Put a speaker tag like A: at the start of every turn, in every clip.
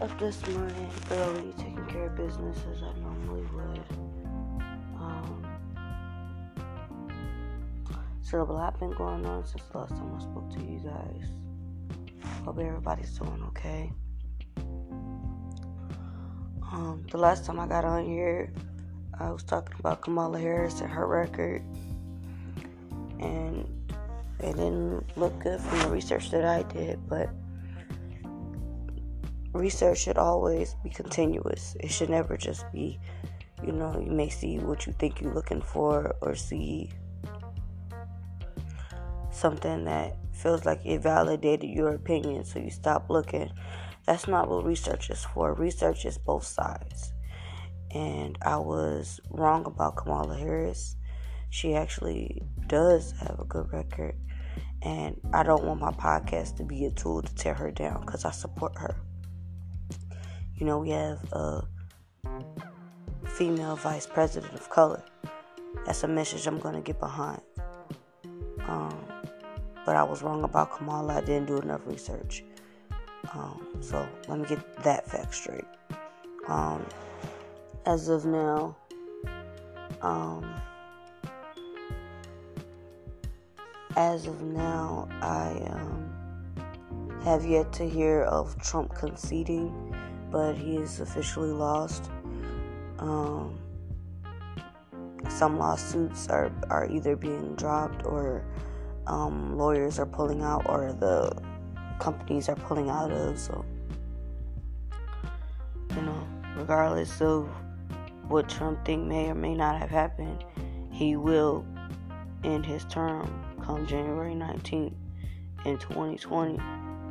A: up this morning early, taking care of business as I normally would. Um, so a lot been going on since the last time I spoke to you guys. Hope everybody's doing okay. Um, the last time I got on here, I was talking about Kamala Harris and her record, and it didn't look good from the research that I did, but research should always be continuous. It should never just be, you know, you may see what you think you're looking for or see something that feels like it validated your opinion, so you stop looking. That's not what research is for. Research is both sides. And I was wrong about Kamala Harris. She actually does have a good record. And I don't want my podcast to be a tool to tear her down because I support her. You know, we have a female vice president of color. That's a message I'm going to get behind. Um, but I was wrong about Kamala. I didn't do enough research. Um, so let me get that fact straight. Um, as of now, um, as of now, I um, have yet to hear of Trump conceding, but he is officially lost. Um, some lawsuits are, are either being dropped or um, lawyers are pulling out or the companies are pulling out of. So, you know, regardless of what Trump think may or may not have happened, he will end his term come January 19th in 2020,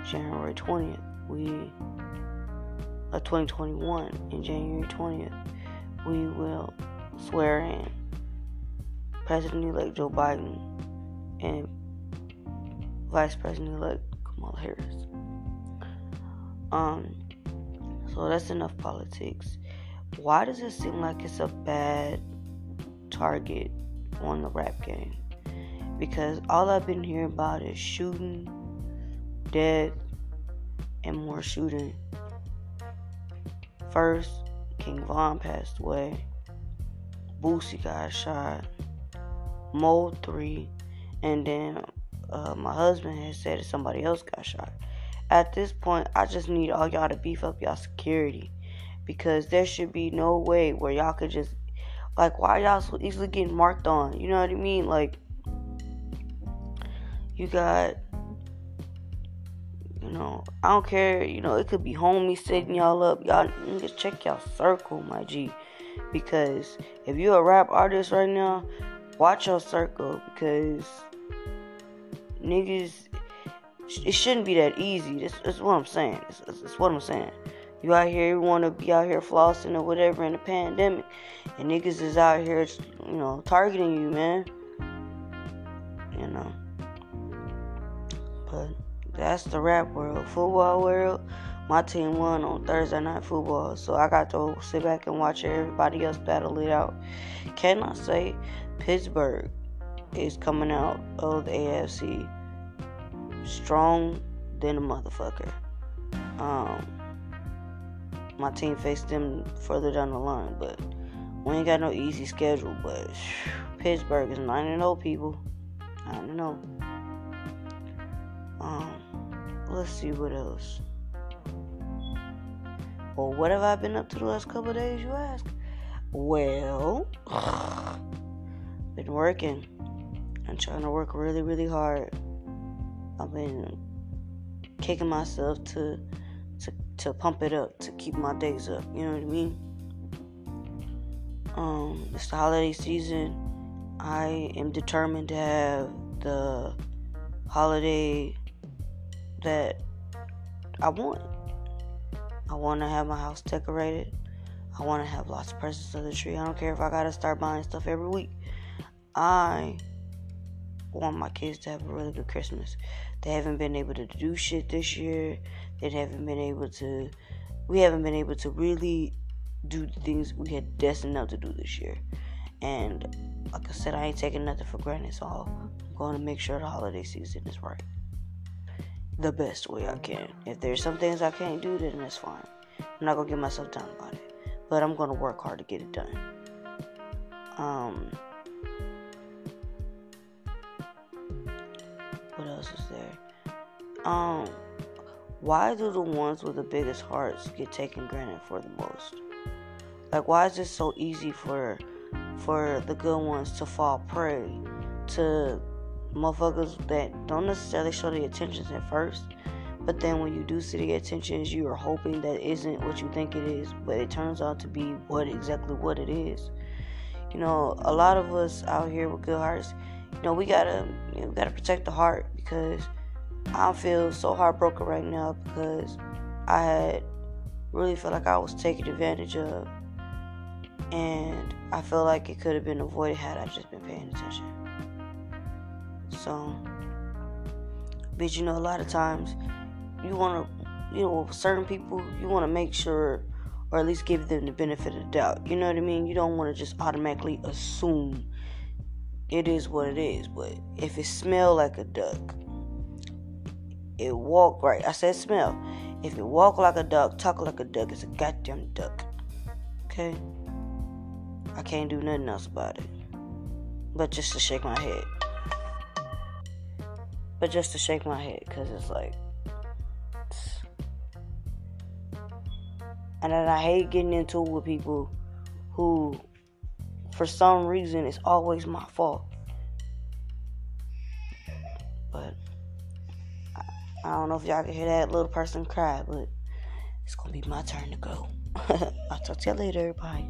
A: January 20th. We, uh, 2021 in January 20th, we will swear in President-elect Joe Biden and Vice President-elect Kamala Harris. Um, so that's enough politics. Why does it seem like it's a bad target on the rap game? Because all I've been hearing about is shooting, dead, and more shooting. First, King Von passed away. Boosie got shot. MO3. And then uh, my husband has said somebody else got shot. At this point, I just need all y'all to beef up y'all security because there should be no way where y'all could just like why y'all so easily getting marked on. You know what I mean? Like you got you know, I don't care, you know, it could be homies setting y'all up. Y'all just check y'all circle, my G. Because if you're a rap artist right now, watch your circle because niggas, it shouldn't be that easy. That's, that's what I'm saying. That's what I'm saying. You out here, you want to be out here flossing or whatever in the pandemic, and niggas is out here, you know, targeting you, man. You know. But that's the rap world. Football world, my team won on Thursday night football, so I got to sit back and watch everybody else battle it out. Can I say Pittsburgh is coming out of the AFC strong than a motherfucker. Um, my team faced them further down the line, but we ain't got no easy schedule. But Pittsburgh is 9 0 people. I don't know. Um, let's see what else. Well, what have I been up to the last couple days, you ask? Well, been working. I'm trying to work really, really hard. I've been kicking myself to to to pump it up, to keep my days up. You know what I mean? Um, it's the holiday season. I am determined to have the holiday that I want. I want to have my house decorated. I want to have lots of presents on the tree. I don't care if I gotta start buying stuff every week. I want my kids to have a really good Christmas. They haven't been able to do shit this year. They haven't been able to. We haven't been able to really do the things we had destined out to do this year. And like I said, I ain't taking nothing for granted, so I'm going to make sure the holiday season is right. The best way I can. If there's some things I can't do, then that's fine. I'm not gonna get myself down about it, but I'm gonna work hard to get it done. Um, what else is there? Um, why do the ones with the biggest hearts get taken granted for the most? Like, why is it so easy for for the good ones to fall prey to motherfuckers that don't necessarily show the attentions at first, but then when you do see the attentions, you are hoping that isn't what you think it is, but it turns out to be what exactly what it is. You know, a lot of us out here with good hearts, you know, we gotta you know, gotta protect the heart because I feel so heartbroken right now because I had really felt like I was taken advantage of and I feel like it could have been avoided had I just been paying attention. So, but you know, a lot of times you want to, you know, certain people, you want to make sure, or at least give them the benefit of the doubt. You know what I mean? You don't want to just automatically assume it is what it is. But if it smell like a duck, it walk right. I said smell. If it walk like a duck, talk like a duck, it's a goddamn duck. Okay? I can't do nothing else about it. But just to shake my head. But just to shake my head, because it's like. It's... And then I hate getting into it with people who, for some reason, it's always my fault. But I, I don't know if y'all can hear that little person cry, but it's gonna be my turn to go. I'll talk to you later. Bye.